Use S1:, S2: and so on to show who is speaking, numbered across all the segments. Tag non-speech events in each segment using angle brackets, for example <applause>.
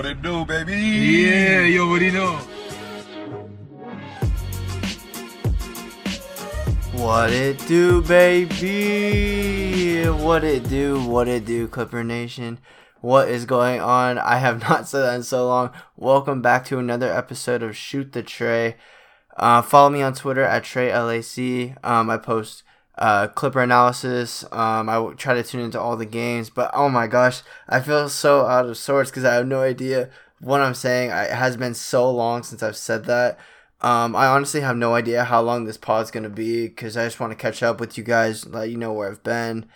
S1: What it do, baby?
S2: Yeah, you already know.
S3: What it do, baby? What it do? What it do, Clipper Nation? What is going on? I have <laughs> not said that in so long. Welcome back to another episode of Shoot the Trey. Uh, follow me on Twitter at TreyLAC. Um, I post uh, Clipper analysis. Um, I try to tune into all the games, but oh my gosh, I feel so out of sorts because I have no idea what I'm saying. I, it has been so long since I've said that. Um, I honestly have no idea how long this pod's gonna be because I just want to catch up with you guys, let you know where I've been,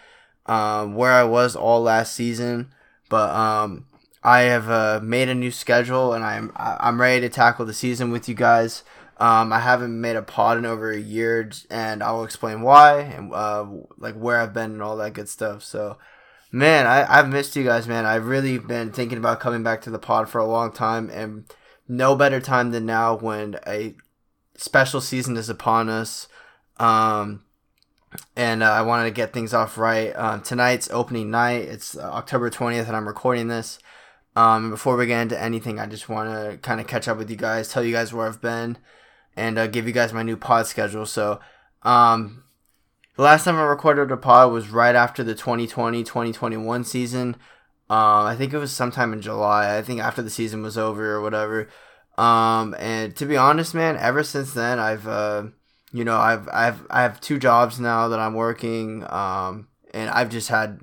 S3: um, where I was all last season. But um, I have uh, made a new schedule and I'm I'm ready to tackle the season with you guys. Um, I haven't made a pod in over a year, and I'll explain why and uh, like where I've been and all that good stuff. So, man, I, I've missed you guys, man. I've really been thinking about coming back to the pod for a long time, and no better time than now when a special season is upon us. Um, and uh, I wanted to get things off right. Um, tonight's opening night. It's uh, October 20th, and I'm recording this. Um, before we get into anything, I just want to kind of catch up with you guys, tell you guys where I've been, and uh, give you guys my new pod schedule. So, um, the last time I recorded a pod was right after the 2020 2021 season. Um, I think it was sometime in July. I think after the season was over or whatever. Um, and to be honest, man, ever since then, I've, uh, you know, I've, I've, I have two jobs now that I'm working. Um, and I've just had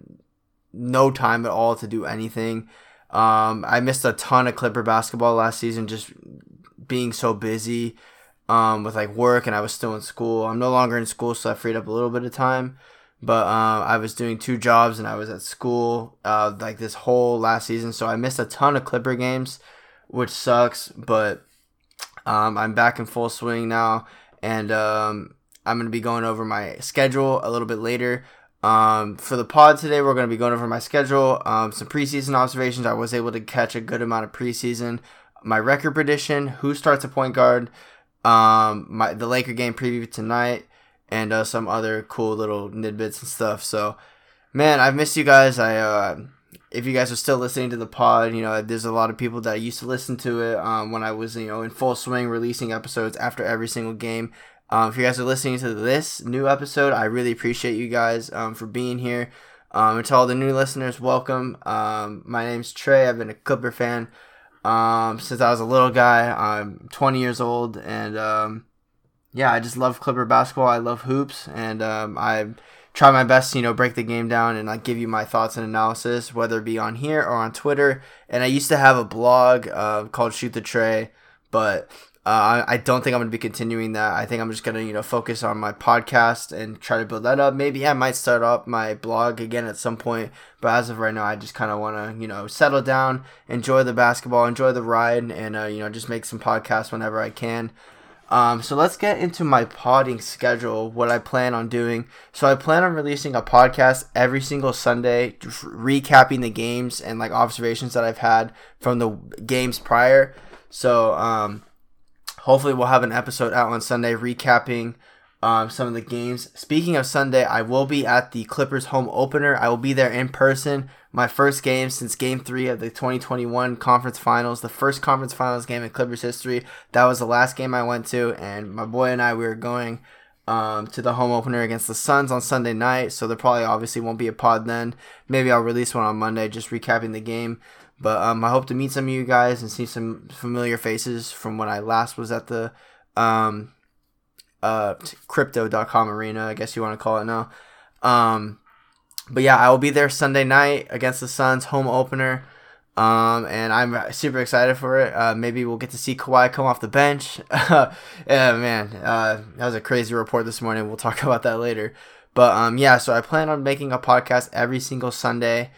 S3: no time at all to do anything. Um, I missed a ton of Clipper basketball last season, just being so busy um, with like work, and I was still in school. I'm no longer in school, so I freed up a little bit of time. But um, I was doing two jobs, and I was at school uh, like this whole last season, so I missed a ton of Clipper games, which sucks. But um, I'm back in full swing now, and um, I'm gonna be going over my schedule a little bit later. Um, for the pod today, we're going to be going over my schedule, um, some preseason observations. I was able to catch a good amount of preseason. My record prediction, who starts a point guard, um, my the Laker game preview tonight, and uh, some other cool little nidbits and stuff. So, man, I've missed you guys. I uh, if you guys are still listening to the pod, you know, there's a lot of people that used to listen to it um, when I was, you know, in full swing releasing episodes after every single game. Um, if you guys are listening to this new episode, I really appreciate you guys um, for being here. Um, and to all the new listeners, welcome. Um, my name's Trey. I've been a Clipper fan um, since I was a little guy. I'm 20 years old, and um, yeah, I just love Clipper basketball. I love hoops, and um, I try my best to you know break the game down and like give you my thoughts and analysis, whether it be on here or on Twitter. And I used to have a blog uh, called Shoot the Trey, but uh, I don't think I'm going to be continuing that. I think I'm just going to, you know, focus on my podcast and try to build that up. Maybe I might start up my blog again at some point, but as of right now, I just kind of want to, you know, settle down, enjoy the basketball, enjoy the ride, and, uh, you know, just make some podcasts whenever I can. Um, so let's get into my podding schedule, what I plan on doing. So I plan on releasing a podcast every single Sunday, recapping the games and like observations that I've had from the games prior. So, um, hopefully we'll have an episode out on Sunday recapping um, some of the games. Speaking of Sunday, I will be at the Clippers home opener. I will be there in person. My first game since game three of the 2021 conference finals, the first conference finals game in Clippers history. That was the last game I went to, and my boy and I, we were going um, to the home opener against the Suns on Sunday night. So there probably obviously won't be a pod then. Maybe I'll release one on Monday, just recapping the game. But um, I hope to meet some of you guys and see some familiar faces from when I last was at the um, uh, crypto.com arena, I guess you want to call it now. Um, but yeah, I will be there Sunday night against the Suns, home opener. Um, and I'm super excited for it. Uh, maybe we'll get to see Kawhi come off the bench. <laughs> yeah, man, uh, that was a crazy report this morning. We'll talk <laughs> about that later. But um, yeah, so I plan on making a podcast every single Sunday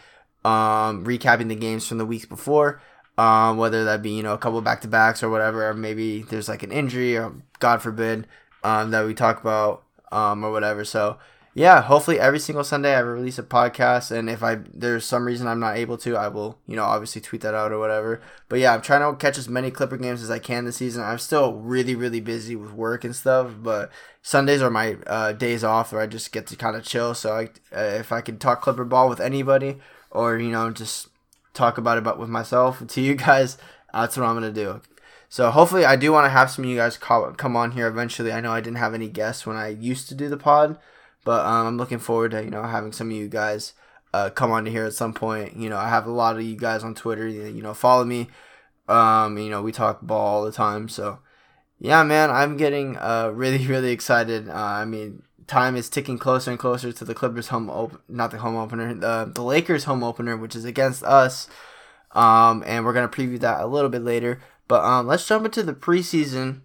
S3: um, recapping the games from the weeks before. Um, whether that be you know a couple back to backs or whatever, or maybe there's like an injury or God forbid um, that we talk about um, or whatever. So yeah, hopefully every single Sunday I release a podcast, and if I there's some reason I'm not able to, I will you know obviously tweet that out or whatever. But yeah, I'm trying to catch as many Clipper games as I can this season. I'm still really really busy with work and stuff, but Sundays are my uh, days off where I just get to kind of chill. So I, uh, if I can talk Clipper ball with anybody or you know just talk about it but with myself to you guys. That's what I'm gonna do. So hopefully, I do want to have some of you guys call, come on here eventually. I know I didn't have any guests when I used to do the pod, but um, I'm looking forward to you know having some of you guys uh, come on here at some point. You know, I have a lot of you guys on Twitter. You know, follow me. Um, you know, we talk ball all the time. So yeah, man, I'm getting uh <laughs> really really excited. Uh, I mean, time is ticking closer and closer to the Clippers home not the home opener, the the Lakers home opener, which is against us. Um, and we're gonna preview that a little bit later. But um, let's jump into the preseason.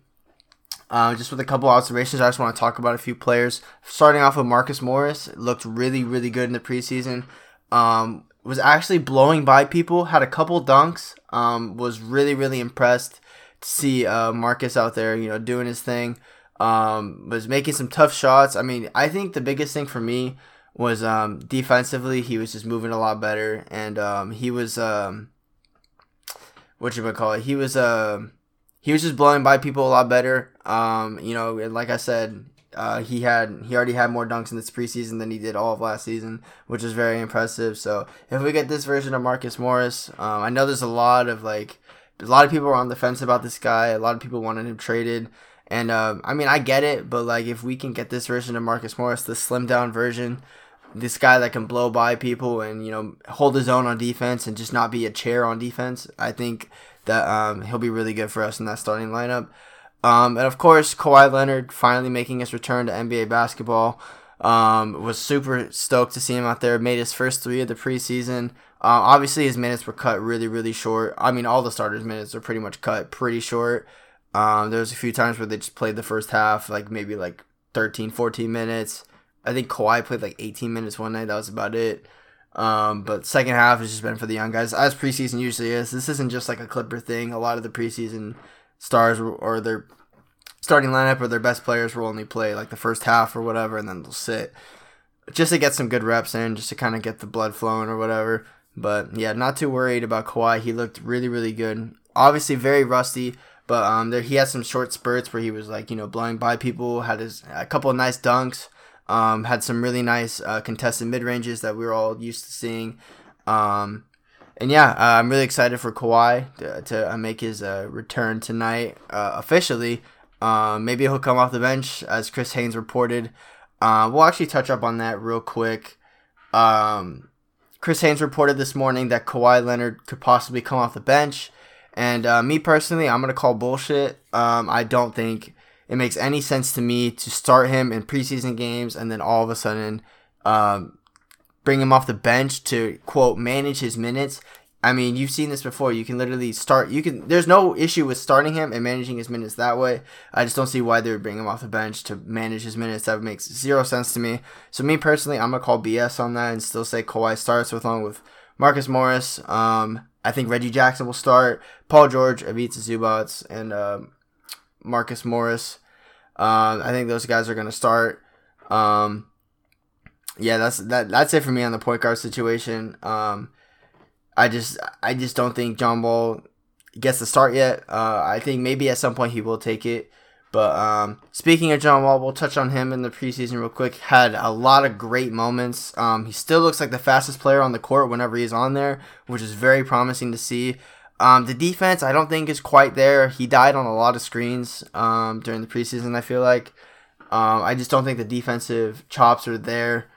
S3: Uh, just with a couple observations, I just want to talk about a few players. Starting off with Marcus Morris, looked really, really good in the preseason. Um, was actually blowing by people. Had a couple dunks. Um, was really, really impressed to see uh, Marcus out there, you know, doing his thing. Um, was making some tough shots. I mean, I think the biggest thing for me was um, defensively, he was just moving a lot better, and um, he was um, what you would call it. He was uh, he was just blowing by people a lot better. Um, you know, like I said, uh, he had he already had more dunks in this preseason than he did all of last season, which is very impressive. So if we get this version of Marcus Morris, um, I know there's a lot of like a lot of people are on the fence about this guy. A lot of people wanted him traded. And uh, I mean, I get it, but like, if we can get this version of Marcus Morris, the slim down version, this guy that can blow by people and you know hold his own on defense and just not be a chair on defense. I think that um, he'll be really good for us in that starting lineup. Um, and of course, Kawhi Leonard finally making his return to NBA basketball. Um, was super stoked to see him out there. Made his first three of the preseason. Uh, obviously, his minutes were cut really, really short. I mean, all the starters' minutes are pretty much cut pretty short. Um, there was a few times where they just played the first half, like maybe like 13, 14 minutes. I think Kawhi played like 18 minutes one night. That was about it. Um, but second half has just been for the young guys, as preseason usually is. This isn't just like a Clipper thing. A lot of the preseason stars or their starting lineup or their best players will only play like the first half or whatever, and then they'll sit just to get some good reps in, just to kind of get the blood flowing or whatever. But yeah, not too worried about Kawhi. He looked really, really good. Obviously, very rusty. But um, there he had some short spurts where he was like you know blowing by people, had his a couple of nice dunks. Um, had some really nice uh, contested mid ranges that we were all used to seeing. Um, and yeah, uh, I'm really excited for Kawhi to, to uh, make his uh, return tonight uh, officially. Maybe he'll come off the bench, as Chris Haynes reported. We'll actually touch up on that real quick. Um, Chris Haynes reported this morning that Kawhi Leonard could possibly come off the bench. And me personally, I'm to call bullshit. Um, I don't think it makes any sense to me to start him in preseason games and then all of a sudden um, bring him off the bench to quote manage his minutes. I mean, you've seen this before. You can literally start. You can. There's no issue with starting him and managing his minutes that way. I just don't see why they would bring him off the bench to manage his minutes. That makes zero sense to me. So me personally, I'm gonna call BS on that and still say Kawhi starts with along with Marcus Morris. Um, I think Reggie Jackson will start. Paul George, Ivica Zubac, and um, Marcus Morris. Uh, I think those guys are going to start. Um, yeah, that's that. That's it for me on the point guard situation. Um, I just I just don't think John Wall gets the start yet. Uh, I think maybe at some point he will take it. But um, speaking of John Wall, we'll touch on him in the preseason real quick. Had a lot of great moments. Um, he still looks like the fastest player on the court whenever he's on there, which is very promising to see. Um, the defense, I don't think is quite there. He died on a lot of screens um, during the preseason. I feel like um, I just don't think the defensive chops are there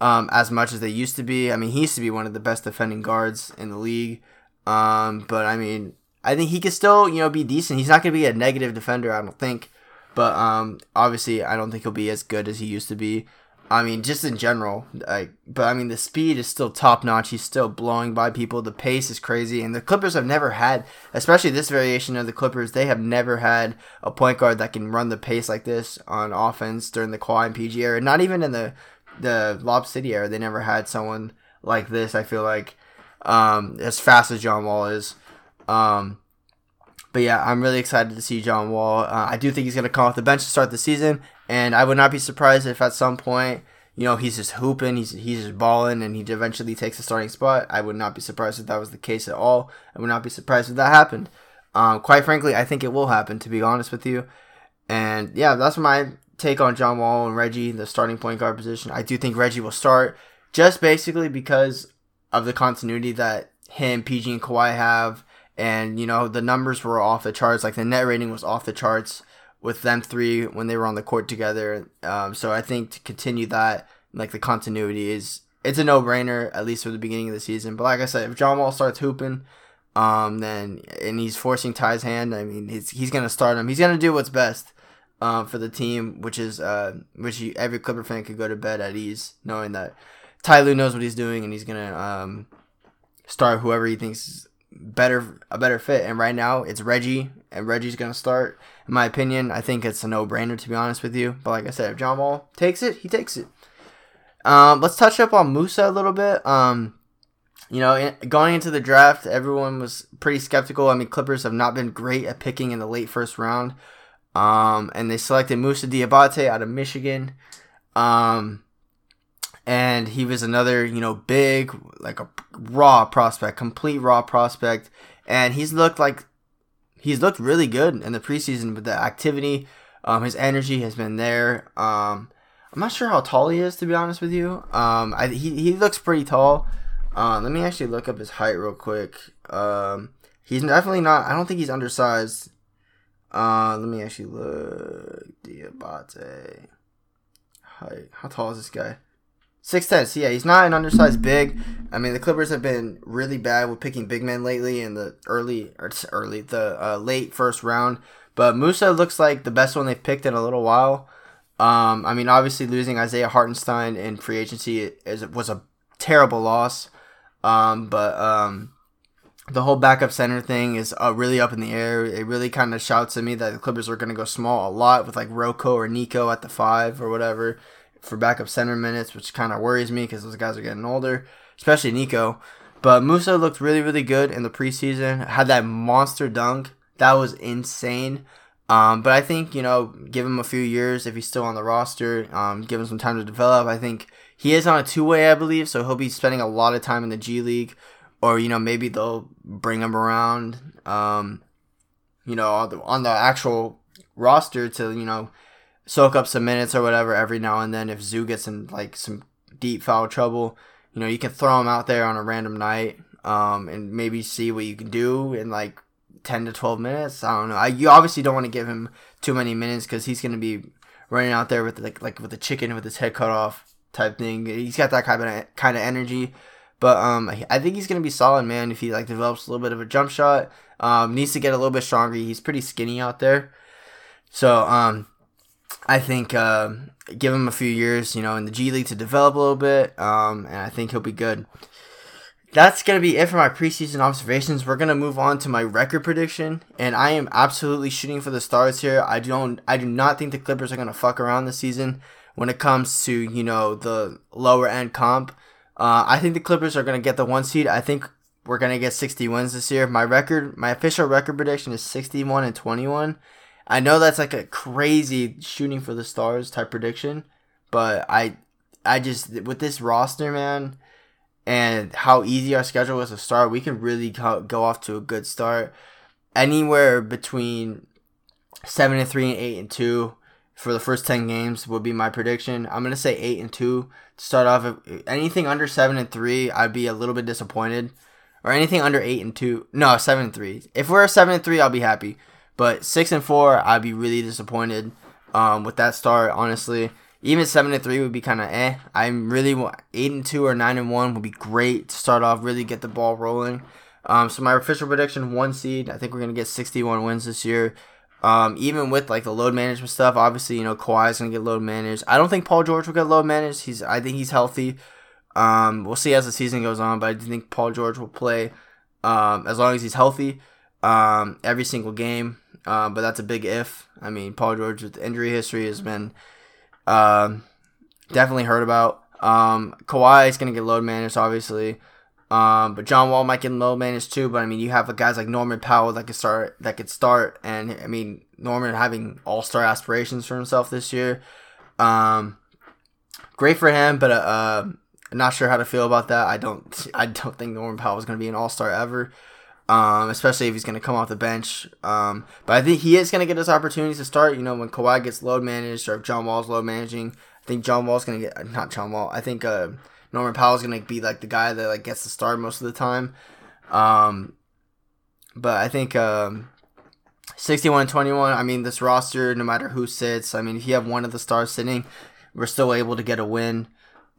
S3: um, as much as they used to be. I mean, he used to be one of the best defending guards in the league. But I mean, I think he could still, you know, be decent. He's not going to be a negative defender, I don't think. But um, obviously, I don't think he'll be as good as he used to be. I mean, just in general, like, but I mean, the speed is still top notch. He's still blowing by people. The pace is crazy, and the Clippers have never had, especially this variation of the Clippers, they have never had a point guard that can run the pace like this on offense during the Kawhi and PG era. Not even in the the Lob City era, they never had someone like this. I feel like um, as fast as John Wall is. Um, but yeah, I'm really excited to see John Wall. Uh, I do think he's going to come off the bench to start the season. And I would not be surprised if at some point, you know, he's just hooping, he's he's just balling, and he eventually takes a starting spot. I would not be surprised if that was the case at all. I would not be surprised if that happened. Um, quite frankly, I think it will happen. To be honest with you, and yeah, that's my take on John Wall and Reggie, the starting point guard position. I do think Reggie will start just basically because of the continuity that him, PG, and Kawhi have, and you know the numbers were off the charts. Like the net rating was off the charts with them three when they were on the court together. Um, so I think to continue that, like the continuity is it's a no brainer at least for the beginning of the season. But like I said, if John Wall starts hooping, um, then and he's forcing Ty's hand, I mean he's he's gonna start him. He's gonna do what's best. Um, for the team, which is uh, which every Clipper fan could go to bed at ease, knowing that Ty Lue knows what he's doing and he's gonna um, start whoever he thinks is better a better fit. And right now it's Reggie, and Reggie's gonna start. In my opinion, I think it's a no brainer to be honest with you. But like I said, if John Wall takes it, he takes it. Um, let's touch up on Moussa a little bit. Um, you know, in, going into the draft, everyone was pretty skeptical. I mean, Clippers have not been great at picking in the late first round. Um, and they selected Moussa Diabate out of Michigan. Um, and he was another, you know, big, like a raw prospect, complete raw prospect. And he's looked like he's looked really good in the preseason with the activity. Um, his energy has been there. Um, I'm not sure how tall he is, to be honest with you. Um, I, he, he looks pretty tall. Uh, let me actually look up his height real quick. Um, he's definitely not. I don't think he's undersized. Uh, let me actually look. Diabate. Height. How tall is this guy? Six ten. So yeah, he's not an undersized big. I mean, the Clippers have been really bad with picking big men lately in the early or early the uh, late first round. But Moussa looks like the best one they've picked in a little while. Um, I mean, obviously losing Isaiah Hartenstein in free agency is was a terrible loss. Um, but um, the whole backup center thing is uh, really up in the air. It really kind of shouts at me that the Clippers are going to go small a lot with like Rocco or Nico at the five or whatever for backup center minutes, which kind of worries me because those guys are getting older, especially Nico. But Moussa looked really, really good in the preseason. Had that monster dunk. That was insane. Um, but I think, you know, give him a few years if he's still on the roster, um, give him some time to develop. I think he is on a two way, I believe, so he'll be spending a lot of time in the G League. Or, you know, maybe they'll bring him around, um, you know, on the, on the actual roster to, you know, soak up some minutes or whatever every now and then if Zu gets in like some deep foul trouble. You know, you can throw him out there on a random night um, and maybe see what you can do in like 10 to 12 minutes. I don't know. I, you obviously don't want to give him too many minutes because he's going to be running out there with like like with a chicken with his head cut off type thing. He's got that kind of kind of energy. But um, I think he's gonna be solid, man. If he like develops a little bit of a jump shot, um, needs to get a little bit stronger. He's pretty skinny out there, so um, I think uh, give him a few years, you know, in the G League to develop a little bit, um, and I think he'll be good. That's gonna be it for my preseason observations. We're gonna move on to my record prediction, and I am absolutely shooting for the stars here. I don't, I do not think the Clippers are gonna fuck around this season when it comes to you know the lower end comp. Uh, I think the Clippers are gonna get the one seed. I think we're gonna get 60 wins this year. My record, my official record prediction is 61 and 21. I know that's like a crazy shooting for the stars type prediction, but I I just with this roster, man, and how easy our schedule was to start, we can really go off to a good start. Anywhere between seven and three and eight and two for the first ten games would be my prediction. I'm gonna say eight and two to start off. Anything under seven and three, I'd be a little bit disappointed. Or anything under eight and two, no seven and three. If we're seven and three, I'll be happy. But six and four, I'd be really disappointed um, with that start. Honestly, even seven and three would be kind of eh. I'm really eight and two or nine and one would be great to start off. Really get the ball rolling. Um, so my official prediction, one seed. I think we're gonna get 61 wins this year. Um, even with like the load management stuff, obviously you know Kawhi's gonna get load managed. I don't think Paul George will get load managed. He's I think he's healthy. Um, we'll see as the season goes on, but I do think Paul George will play um, as long as he's healthy um, every single game. Uh, but that's a big if. I mean, Paul George with injury history has been um, definitely heard about. Um, Kawhi is going to get load managed, obviously. Um, but John Wall might get load managed too. But I mean, you have guys like Norman Powell that could start. That could start, and I mean, Norman having All Star aspirations for himself this year. Um, great for him, but uh, uh, not sure how to feel about that. I don't. I don't think Norman Powell is going to be an All Star ever um, especially if he's going to come off the bench. Um, but I think he is going to get his opportunities to start. You know, when Kawhi gets load managed or if John Wall's load managing, I think John Wall's going to get not John Wall. I think uh, Norman Powell's going to be like the guy that like gets the start most of the time. Um, but I think um, 61 and 21. I mean, this roster, no matter who sits, I mean, if you have one of the stars sitting, we're still able to get a win.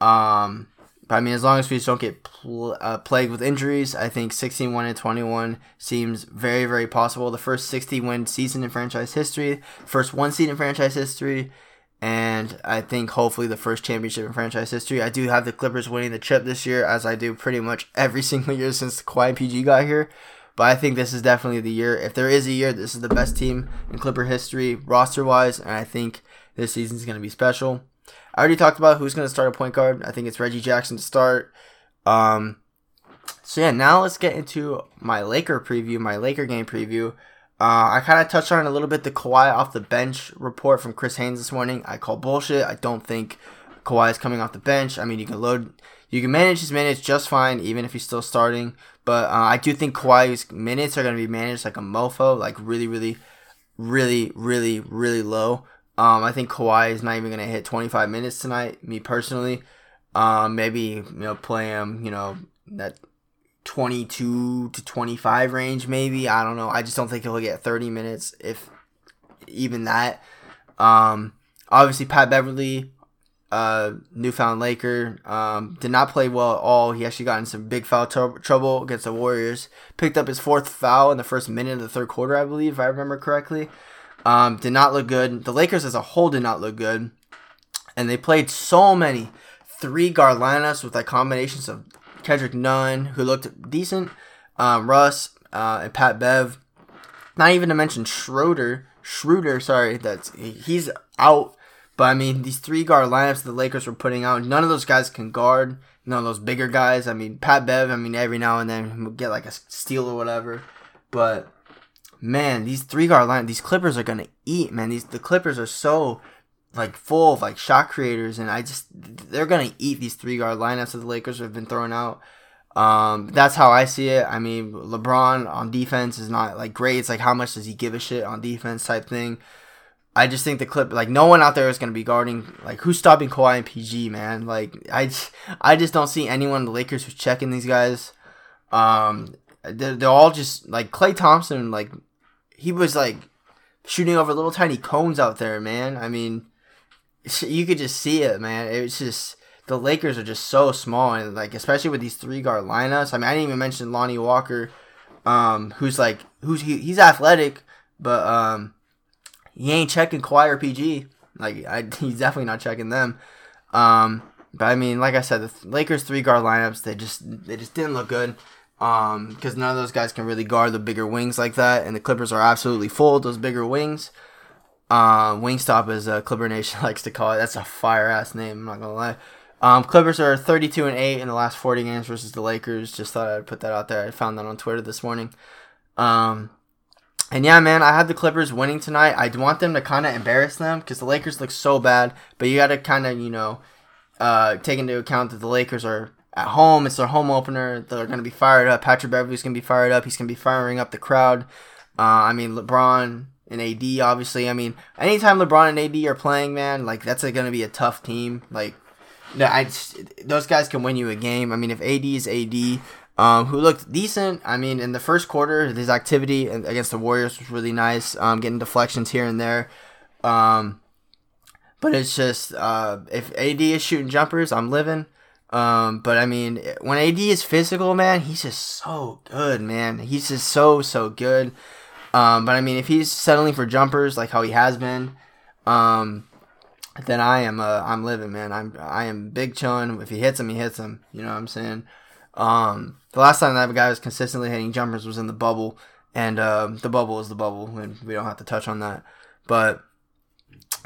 S3: Um, but I mean, as long as we don't get pl- uh, plagued with injuries, I think 16 1 and 21 seems very, very possible. The first 60 win season in franchise history, first one seed in franchise history, and I think hopefully the first championship in franchise history. I do have the Clippers winning the chip this year, as I do pretty much <laughs> every single year since Kawhi and PG got here. But I think this is definitely the year. If there is a year, this is the best team in Clipper history, roster wise, and I think this season is going to be special. I already talked about who's going to start a point guard. I think it's Reggie Jackson to start. Um, so yeah, now let's get into my Laker preview, my Laker game preview. Uh, I kind of touched on a little bit the Kawhi off the bench report from Chris Haynes this morning. I call bullshit. I don't think Kawhi is coming off the bench. I mean, you can load, you can manage his minutes just fine, even if he's still starting. But uh, I do think Kawhi's minutes are going to be managed like a mofo, like really, really, really, really, really low. Um, I think Kawhi is not even going to hit 25 minutes tonight. Me personally, um, maybe you know play him, you know that 22 to 25 range, maybe. I don't know. I just don't think he'll get 30 minutes, if even that. Um, obviously, Pat Beverley, uh, newfound Laker, um, did not play well at all. He actually got in some big foul tr- trouble against the Warriors. Picked up his fourth foul in the first minute of the third quarter, I believe, if I remember correctly. Um, did not look good. The Lakers as a whole did not look good. And they played so many three guard lineups with like combinations of Kendrick Nunn, who looked decent, um, Russ, uh, and Pat Bev. Not even to mention Schroeder. Schroeder, sorry, that's he's out. But I mean, these three guard lineups the Lakers were putting out, none of those guys can guard. None of those bigger guys. I mean, Pat Bev. I mean, every now and then he'll get like a steal or whatever. But man, these three guard line, these Clippers are gonna eat. Man, these the Clippers are so like full of like shot creators, and I just they're gonna eat these three guard lineups that the Lakers have been throwing out. Um, that's how I see it. I mean, LeBron on defense is not like great. It's like how much does he give a shit on defense type thing. I just think the clip like no one out there is gonna be guarding like who's stopping Kawhi and PG man. Like I, I just don't see anyone in the Lakers who's checking these guys. Um, they're, they're all just like Klay Thompson. Like he was like shooting over little tiny cones out there, man. I mean, you could just see it, man. It's just the Lakers are just so small, and like especially with these three guard lineups. I mean, I didn't even mention Lonnie Walker, um, who's like who's he, he's athletic, but um, he ain't checking Kawhi or PG. Like I, <laughs> he's definitely not checking them. Um, but I mean, like I said, the Lakers three guard lineups they just they just didn't look good. Um, because none of those guys can really guard the bigger wings like that, and the Clippers are absolutely full of those bigger wings. Um, Wingstop, as uh, Clipper Nation <laughs> likes to call it. That's a fire ass name. I'm not gonna lie. Um, Clippers are 32 and 8 in the last 40 games versus the Lakers. Just thought I'd put that out there. I found that on Twitter this morning. Um, and yeah, man, I had the Clippers winning tonight. I want them to kind of embarrass them because the Lakers look so bad. But you got to kind of, you know, uh, take into account that the Lakers are at home. It's their home opener. They're going to be fired up. Patrick Beverley's going to be fired up. He's going to be firing up the crowd. Uh, I mean, LeBron and AD, obviously. I mean, anytime LeBron and AD are playing, man, like that's going to be a tough team. Like, no, I just, those guys can win you a game. I mean, if AD is AD, um, who looked decent. I mean, in the first quarter, his activity against the Warriors was really nice. Um, getting deflections here and there. Um, but it's just uh, if AD is shooting jumpers, I'm living. Um, but I mean, when AD is physical, man, he's just so good, man. He's just so so good. Um, but I mean, if he's settling for jumpers like how he has been, um, then I am uh, I'm living, man. I'm I am big chun. If he hits him, he hits him. You know what I'm saying? Um, the last time that guy was consistently hitting jumpers was in the bubble, and uh, the bubble is the bubble, and we don't have to touch on that. But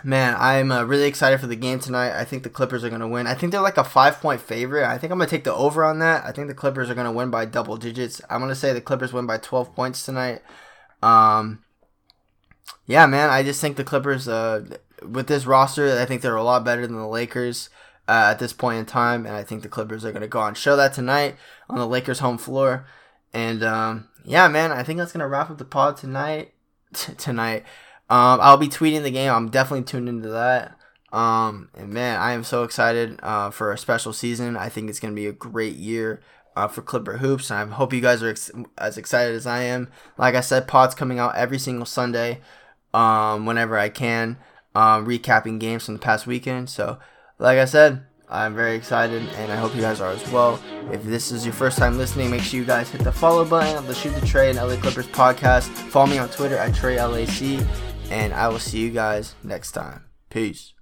S3: man, I'm uh, really excited for the game tonight. I think the Clippers are going to win. I think they're like a five point favorite. I think I'm going to take the over on that. I think the Clippers are going to win by double digits. I'm going to say the Clippers win by 12 points tonight. Um, yeah, man, I just think the Clippers, uh, with this roster, I think they're a lot better than the Lakers. Uh, at this point in time, and I think the Clippers are going to go and show that tonight on the Lakers' home floor. And um, yeah, man, I think that's going to wrap up the pod tonight. T- <laughs> tonight, um, I'll be tweeting the game. I'm definitely tuned into that. Um, and man, I am so excited uh, for a special season. I think it's going to be a great year. uh, for Clipper Hoops. I hope you guys are ex- as excited as I am. Like I said, pods coming out every single Sunday, um, whenever I can, um, recapping games from the past weekend. So, like I said, I'm very excited, and I hope you guys are as well. If this is your first time listening, make sure you guys hit the follow button of the Shoot the Trey and LA Clippers podcast. Follow me on Twitter at TreyLAC, and I will see you guys next time. Peace.